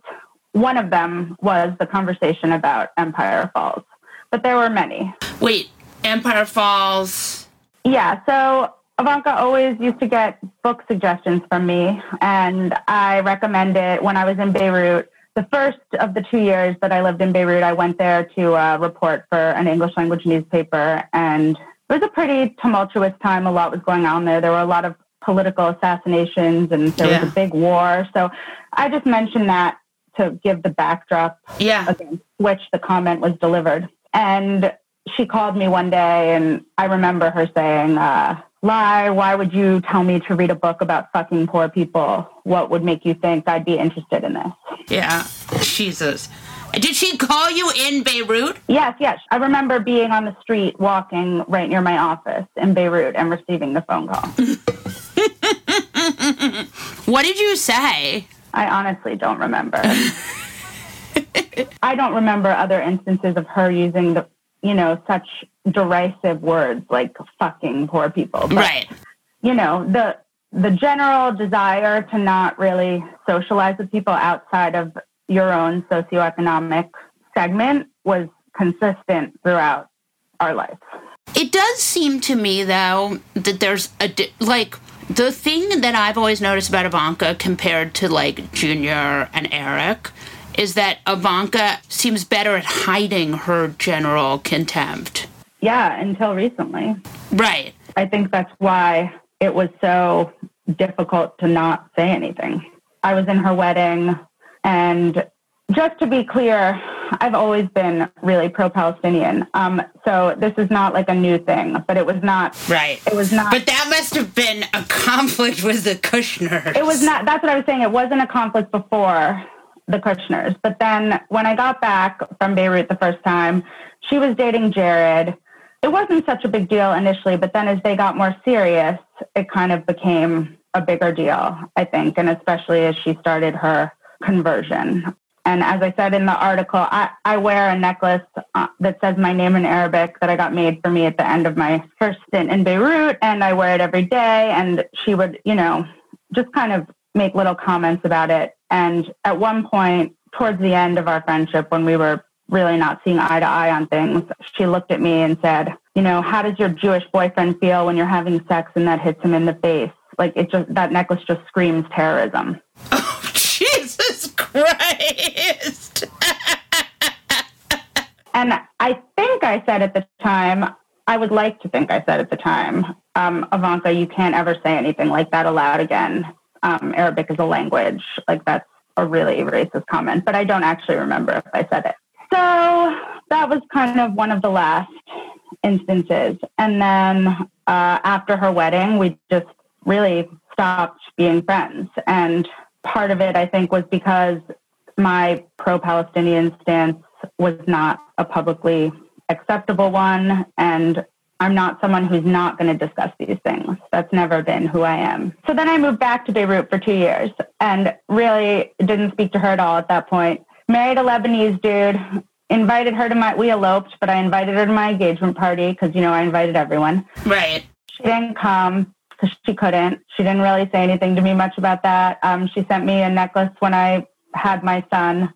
one of them was the conversation about Empire Falls. But there were many. Wait, Empire Falls yeah, so Ivanka always used to get book suggestions from me, and I recommended when I was in Beirut. The first of the two years that I lived in Beirut, I went there to uh, report for an English language newspaper, and it was a pretty tumultuous time. A lot was going on there. There were a lot of political assassinations, and there yeah. was a big war. So I just mentioned that to give the backdrop yeah. against which the comment was delivered. And she called me one day and I remember her saying, uh, Ly, why would you tell me to read a book about fucking poor people? What would make you think I'd be interested in this? Yeah, Jesus. Did she call you in Beirut? Yes, yes. I remember being on the street walking right near my office in Beirut and receiving the phone call. what did you say? I honestly don't remember. I don't remember other instances of her using the you know, such derisive words like fucking poor people. But, right. You know, the the general desire to not really socialize with people outside of your own socioeconomic segment was consistent throughout our life. It does seem to me though that there's a like the thing that I've always noticed about Ivanka compared to like Junior and Eric is that Ivanka seems better at hiding her general contempt. Yeah, until recently. Right. I think that's why it was so difficult to not say anything. I was in her wedding, and just to be clear, I've always been really pro-Palestinian. Um, so this is not like a new thing, but it was not. Right. It was not. But that must have been a conflict with the Kushner. It was not. That's what I was saying. It wasn't a conflict before the Kushners. But then when I got back from Beirut the first time, she was dating Jared. It wasn't such a big deal initially, but then as they got more serious, it kind of became a bigger deal, I think, and especially as she started her conversion. And as I said in the article, I, I wear a necklace uh, that says my name in Arabic that I got made for me at the end of my first stint in Beirut, and I wear it every day. And she would, you know, just kind of make little comments about it. And at one point, towards the end of our friendship, when we were really not seeing eye to eye on things, she looked at me and said, You know, how does your Jewish boyfriend feel when you're having sex and that hits him in the face? Like it just, that necklace just screams terrorism. Oh, Jesus Christ. and I think I said at the time, I would like to think I said at the time, um, Ivanka, you can't ever say anything like that aloud again um, Arabic is a language. Like that's a really racist comment, but I don't actually remember if I said it. So that was kind of one of the last instances. And then uh, after her wedding, we just really stopped being friends. And part of it, I think, was because my pro Palestinian stance was not a publicly acceptable one. And I'm not someone who's not going to discuss these things. That's never been who I am. So then I moved back to Beirut for two years and really didn't speak to her at all at that point. Married a Lebanese dude, invited her to my, we eloped, but I invited her to my engagement party because, you know, I invited everyone. Right. She didn't come because she couldn't. She didn't really say anything to me much about that. Um, she sent me a necklace when I had my son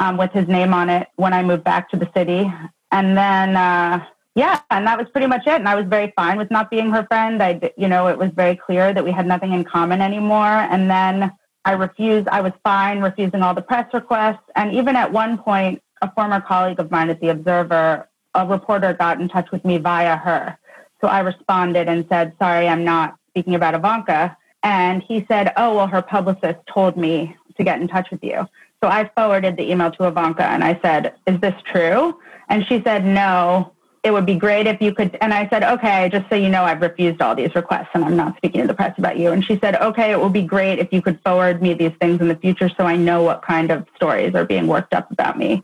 um, with his name on it when I moved back to the city. And then, uh, yeah, and that was pretty much it. And I was very fine with not being her friend. I, you know, it was very clear that we had nothing in common anymore. And then I refused, I was fine refusing all the press requests. And even at one point, a former colleague of mine at The Observer, a reporter got in touch with me via her. So I responded and said, sorry, I'm not speaking about Ivanka. And he said, oh, well, her publicist told me to get in touch with you. So I forwarded the email to Ivanka and I said, is this true? And she said, no, it would be great if you could. And I said, okay, just so you know, I've refused all these requests and I'm not speaking to the press about you. And she said, okay, it would be great if you could forward me these things in the future so I know what kind of stories are being worked up about me.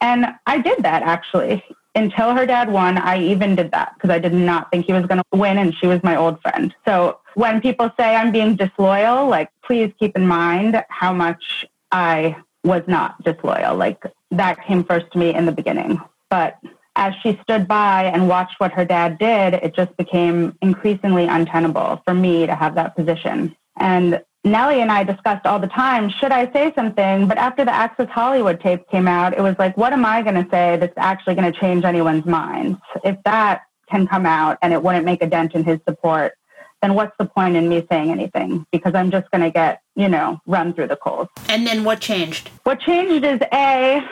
And I did that actually. Until her dad won, I even did that because I did not think he was going to win and she was my old friend. So when people say I'm being disloyal, like, please keep in mind how much I was not disloyal. Like, that came first to me in the beginning. But as she stood by and watched what her dad did, it just became increasingly untenable for me to have that position. And Nellie and I discussed all the time, should I say something? But after the Access Hollywood tape came out, it was like, what am I going to say that's actually going to change anyone's minds? If that can come out and it wouldn't make a dent in his support, then what's the point in me saying anything? Because I'm just going to get, you know, run through the coals. And then what changed? What changed is A,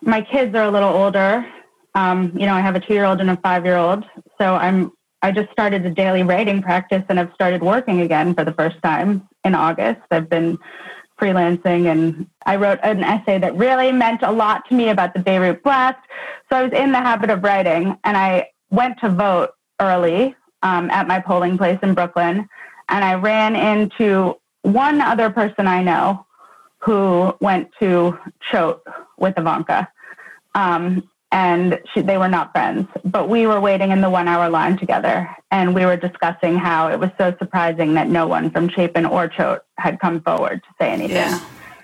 my kids are a little older um, you know, I have a two year old and a five year old. So I'm, I just started a daily writing practice and I've started working again for the first time in August. I've been freelancing and I wrote an essay that really meant a lot to me about the Beirut blast. So I was in the habit of writing and I went to vote early um, at my polling place in Brooklyn. And I ran into one other person I know who went to Choate with Ivanka. Um, and she, they were not friends. But we were waiting in the one hour line together, and we were discussing how it was so surprising that no one from Chapin or Choate had come forward to say anything. Yeah.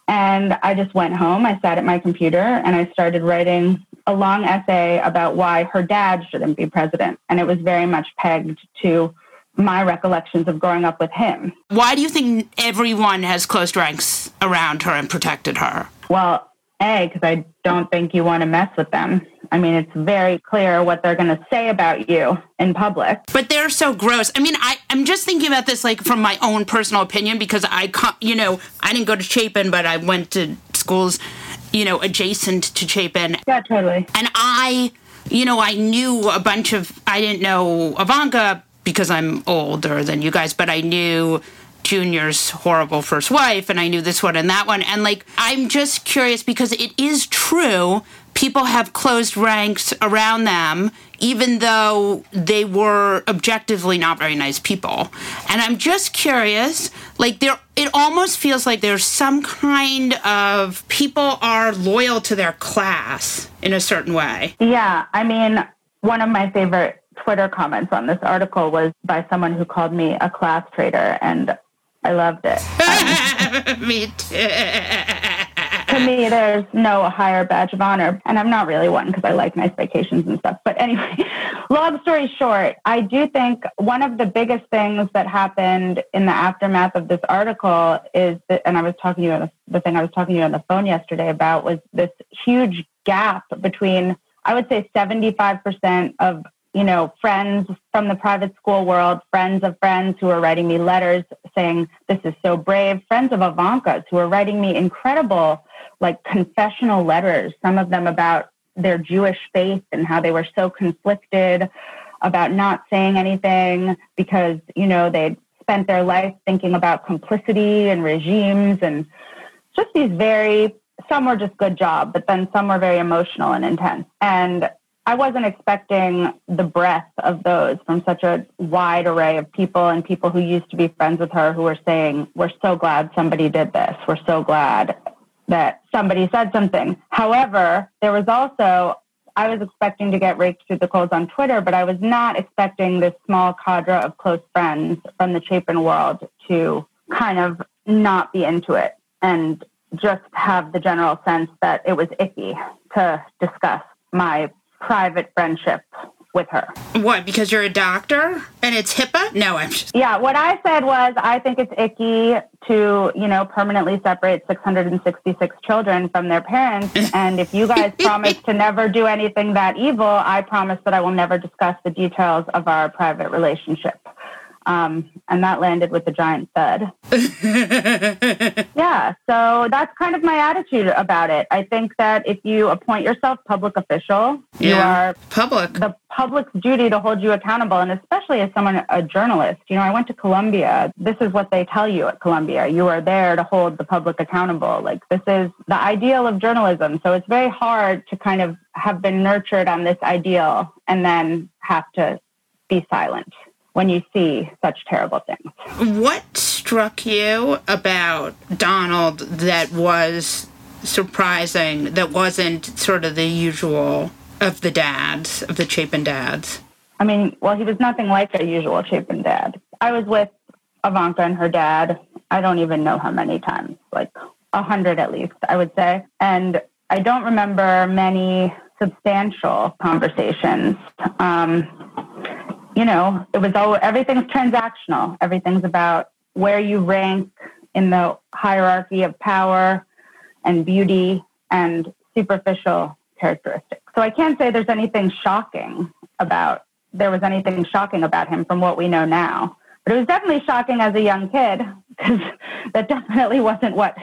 And I just went home. I sat at my computer and I started writing a long essay about why her dad shouldn't be president. And it was very much pegged to my recollections of growing up with him. Why do you think everyone has closed ranks around her and protected her? Well, a, because I don't think you want to mess with them. I mean, it's very clear what they're going to say about you in public. But they're so gross. I mean, I, I'm just thinking about this like from my own personal opinion because I, you know, I didn't go to Chapin, but I went to schools, you know, adjacent to Chapin. Yeah, totally. And I, you know, I knew a bunch of, I didn't know Ivanka because I'm older than you guys, but I knew Junior's horrible first wife, and I knew this one and that one. And like, I'm just curious because it is true. People have closed ranks around them, even though they were objectively not very nice people. And I'm just curious, like, there, it almost feels like there's some kind of people are loyal to their class in a certain way. Yeah. I mean, one of my favorite Twitter comments on this article was by someone who called me a class traitor. And I loved it. Um, me too. to me, there's no higher badge of honor. And I'm not really one because I like nice vacations and stuff. But anyway, long story short, I do think one of the biggest things that happened in the aftermath of this article is that, and I was talking to you on the, the thing I was talking to you on the phone yesterday about was this huge gap between, I would say 75% of you know, friends from the private school world, friends of friends who are writing me letters saying, This is so brave, friends of Ivanka's who are writing me incredible, like confessional letters, some of them about their Jewish faith and how they were so conflicted about not saying anything because, you know, they'd spent their life thinking about complicity and regimes and just these very, some were just good job, but then some were very emotional and intense. And I wasn't expecting the breadth of those from such a wide array of people and people who used to be friends with her who were saying, We're so glad somebody did this. We're so glad that somebody said something. However, there was also, I was expecting to get raked through the coals on Twitter, but I was not expecting this small cadre of close friends from the Chapin world to kind of not be into it and just have the general sense that it was icky to discuss my private friendship with her. What? Because you're a doctor and it's HIPAA? No, I'm just. Yeah, what I said was I think it's icky to, you know, permanently separate 666 children from their parents. and if you guys promise to never do anything that evil, I promise that I will never discuss the details of our private relationship. Um, and that landed with a giant thud. yeah, so that's kind of my attitude about it. I think that if you appoint yourself public official, you are Public. the public's duty to hold you accountable, and especially as someone, a journalist. You know, I went to Columbia. This is what they tell you at Columbia. You are there to hold the public accountable. Like this is the ideal of journalism. So it's very hard to kind of have been nurtured on this ideal and then have to be silent when you see such terrible things. What struck you about Donald that was surprising, that wasn't sort of the usual of the dads, of the Chapin dads? I mean, well, he was nothing like a usual Chapin dad. I was with Ivanka and her dad. I don't even know how many times, like a hundred at least, I would say. And I don't remember many substantial conversations. Um, you know, it was all everything's transactional. Everything's about where you rank in the hierarchy of power and beauty and superficial characteristics. So I can't say there's anything shocking about there was anything shocking about him from what we know now. But it was definitely shocking as a young kid because that definitely wasn't what,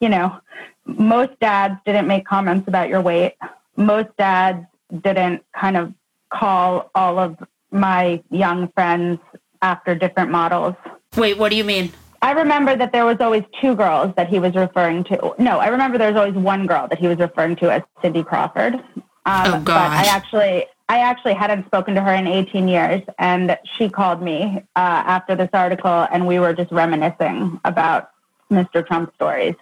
you know, most dads didn't make comments about your weight. Most dads didn't kind of call all of my young friends after different models. Wait, what do you mean? I remember that there was always two girls that he was referring to. No, I remember there was always one girl that he was referring to as Cindy Crawford. Um, Oh, But I actually, I actually hadn't spoken to her in 18 years, and she called me uh, after this article, and we were just reminiscing about Mr. Trump stories.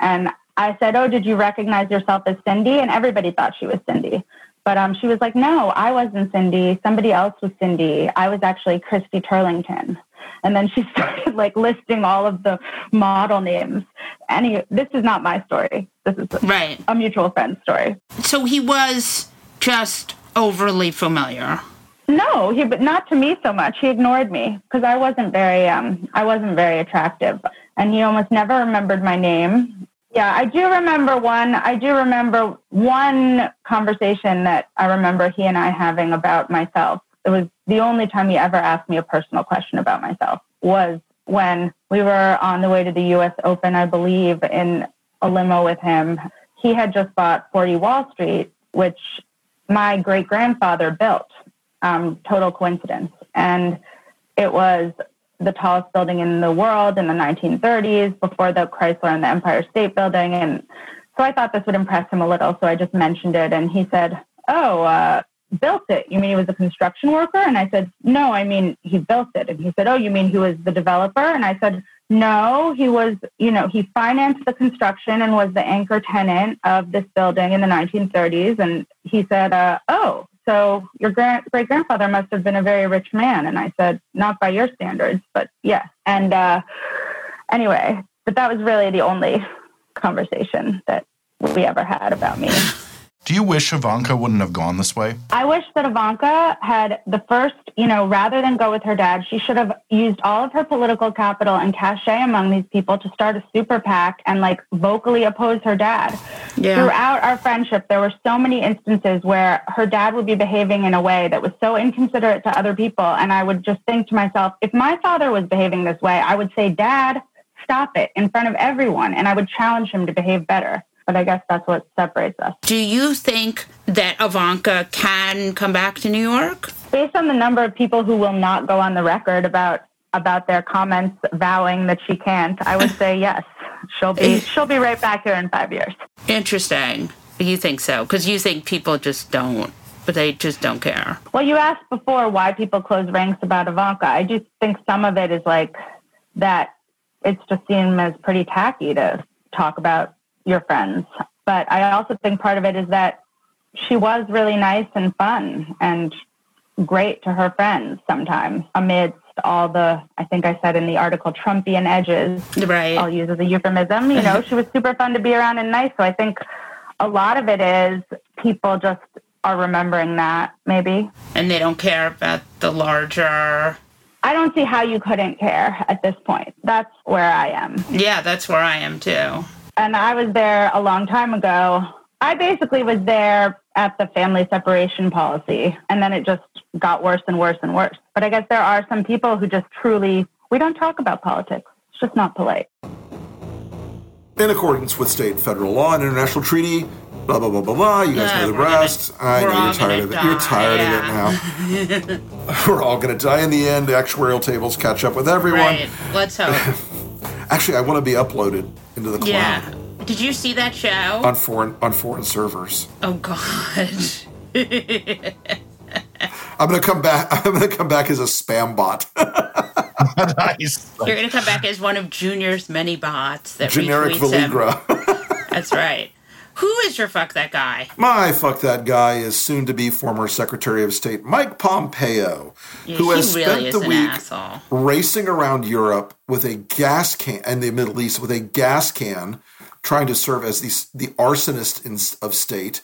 And I said, "Oh, did you recognize yourself as Cindy?" And everybody thought she was Cindy. But um, she was like, "No, I wasn't Cindy. Somebody else was Cindy. I was actually Christy Turlington." And then she started like listing all of the model names. Any, this is not my story. This is a, Right. a mutual friend's story. So he was just overly familiar. No, he but not to me so much. He ignored me because I wasn't very um I wasn't very attractive, and he almost never remembered my name. Yeah, I do remember one. I do remember one conversation that I remember he and I having about myself. It was the only time he ever asked me a personal question about myself. Was when we were on the way to the U.S. Open, I believe, in a limo with him. He had just bought 40 Wall Street, which my great grandfather built. Um, total coincidence. And it was the tallest building in the world in the 1930s before the Chrysler and the Empire State Building. And so I thought this would impress him a little. So I just mentioned it. And he said, Oh, uh, built it. You mean he was a construction worker? And I said, No, I mean, he built it. And he said, Oh, you mean he was the developer? And I said, no, he was, you know, he financed the construction and was the anchor tenant of this building in the 1930s. And he said, uh, oh, so your great grandfather must have been a very rich man. And I said, not by your standards, but yes. And uh, anyway, but that was really the only conversation that we ever had about me. Do you wish Ivanka wouldn't have gone this way? I wish that Ivanka had the first, you know, rather than go with her dad, she should have used all of her political capital and cachet among these people to start a super PAC and like vocally oppose her dad. Yeah. Throughout our friendship, there were so many instances where her dad would be behaving in a way that was so inconsiderate to other people. And I would just think to myself, if my father was behaving this way, I would say, Dad, stop it in front of everyone. And I would challenge him to behave better. But I guess that's what separates us. Do you think that Ivanka can come back to New York? based on the number of people who will not go on the record about about their comments vowing that she can't, I would say yes. She'll be she'll be right back here in five years. Interesting. You think so? Because you think people just don't, but they just don't care. Well, you asked before why people close ranks about Ivanka. I do think some of it is like that. It's just seen as pretty tacky to talk about your friends, but I also think part of it is that she was really nice and fun and great to her friends sometimes amidst all the, I think I said in the article, Trumpian edges. Right. I'll use as a euphemism. You know, she was super fun to be around and nice. So I think a lot of it is people just are remembering that, maybe. And they don't care about the larger. I don't see how you couldn't care at this point. That's where I am. Yeah, that's where I am too. And I was there a long time ago. I basically was there at the family separation policy, and then it just got worse and worse and worse. But I guess there are some people who just truly, we don't talk about politics. It's just not polite. In accordance with state, federal law, and international treaty, blah blah blah blah blah. You guys Yeah, know the we're gonna- rest. I know you're tired of it. You're die, tired of it now. we're all going to die in the end. The actuarial tables catch up with everyone. Right. Let's hope. Actually, I want to be uploaded into the cloud yeah. Did you see that show? on foreign on foreign servers. oh God. I'm going to come back. I'm going to come back as a spam bot. nice. You're gonna come back as one of Junior's many bots that Generic retweets him. Valigra. That's right. Who is your fuck that guy? My fuck that guy is soon to be former Secretary of State Mike Pompeo, Yeah, who has really spent the week asshole. racing around Europe with a gas can and the Middle East with a gas can, trying to serve as the the arsonist in, of state.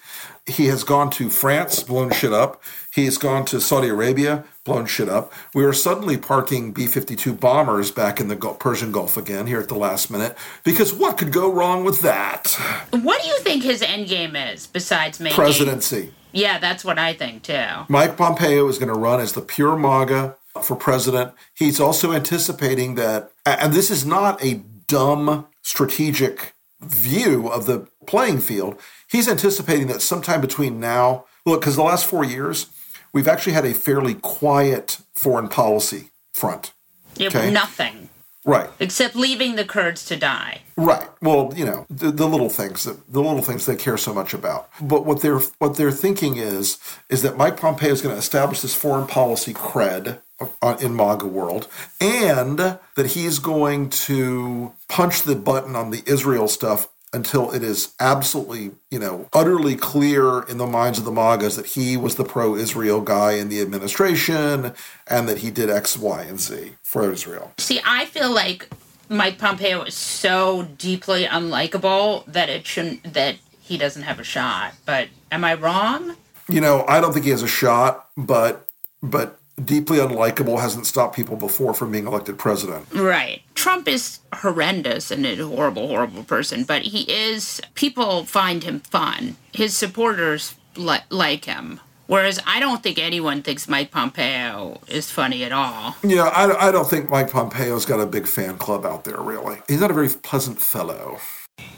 He has gone to France, blown shit up. He has gone to Saudi Arabia, blown shit up. We are suddenly parking B 52 bombers back in the Gulf, Persian Gulf again here at the last minute because what could go wrong with that? What do you think his end game is besides making Presidency. Yeah, that's what I think too. Mike Pompeo is going to run as the pure MAGA for president. He's also anticipating that, and this is not a dumb strategic view of the playing field. He's anticipating that sometime between now, look, because the last four years, we've actually had a fairly quiet foreign policy front. Yeah, Okay. nothing Right. except leaving the Kurds to die. Right. Well, you know, the, the little things that the little things they care so much about. But what they're what they're thinking is is that Mike Pompeo is going to establish this foreign policy cred uh, in MAGA world, and that he's going to punch the button on the Israel stuff until it is absolutely, you know, utterly clear in the minds of the MAGAs that he was the pro-Israel guy in the administration and that he did X, Y, and Z for Israel. See, I feel like Mike Pompeo is so deeply unlikable that it shouldn't that he doesn't have a shot. But am I wrong? you know, I don't think he has a shot, but but deeply unlikable hasn't stopped people before from being elected president. Right. Trump is horrendous and a horrible, horrible person, but he is, people find him fun. His supporters li- like him. Whereas I don't think anyone thinks Mike Pompeo is funny at all. Yeah, I, I don't think Mike Pompeo's got a big fan club out there, really. He's not a very pleasant fellow.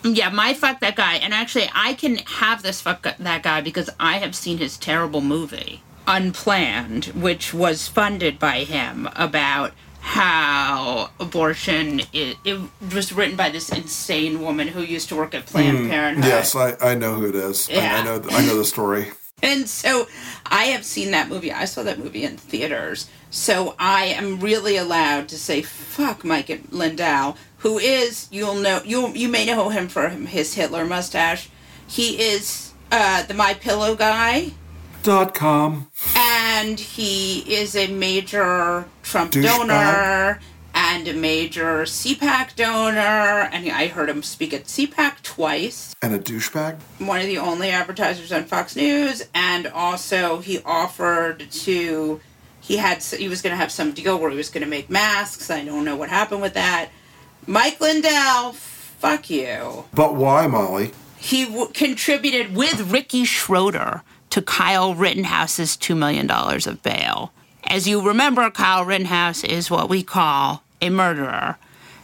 Yeah, my fuck that guy. And actually, I can have this fuck that guy because I have seen his terrible movie, Unplanned, which was funded by him about how abortion it, it was written by this insane woman who used to work at Planned Mm, Parenthood. Yes, I, I know who it is. I- I, Yeah. know I know the story. And so I have seen that movie. I saw that movie in theaters. So I am really allowed to say fuck Mike Lindell, who is you'll know you you may know him for his Hitler mustache. He is uh, the My Pillow guy, Dot com. and he is a major Trump Douchebag. donor and a major CPAC donor. And I heard him speak at CPAC twice And a douchebag. one of the only advertisers on Fox News, and also he offered to. He had he was going to have some deal where he was going to make masks. I don't know what happened with that. Mike Lindell, fuck you. But why, Molly? He w- contributed with Ricky Schroder to Kyle Rittenhouse's $2 million of bail. As you remember, Kyle Rittenhouse is what we call a murderer.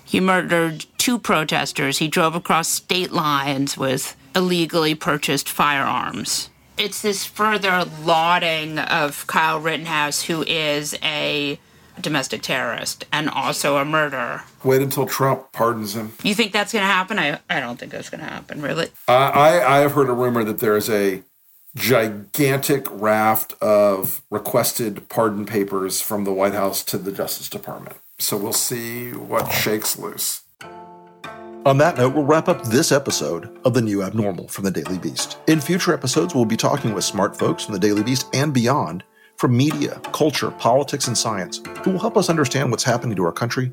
He murdered two protesters. He drove across state lines with illegally purchased firearms. It's this further lauding of Kyle Rittenhouse, who is a domestic terrorist and also a murderer. Wait until Trump pardons him. You think that's going to happen? I, I don't think that's going to happen, really. I, I, I have heard a rumor that there is a gigantic raft of requested pardon papers from the White House to the Justice Department. So we'll see what shakes loose. On that note, we'll wrap up this episode of The New Abnormal from the Daily Beast. In future episodes, we'll be talking with smart folks from the Daily Beast and beyond from media, culture, politics, and science who will help us understand what's happening to our country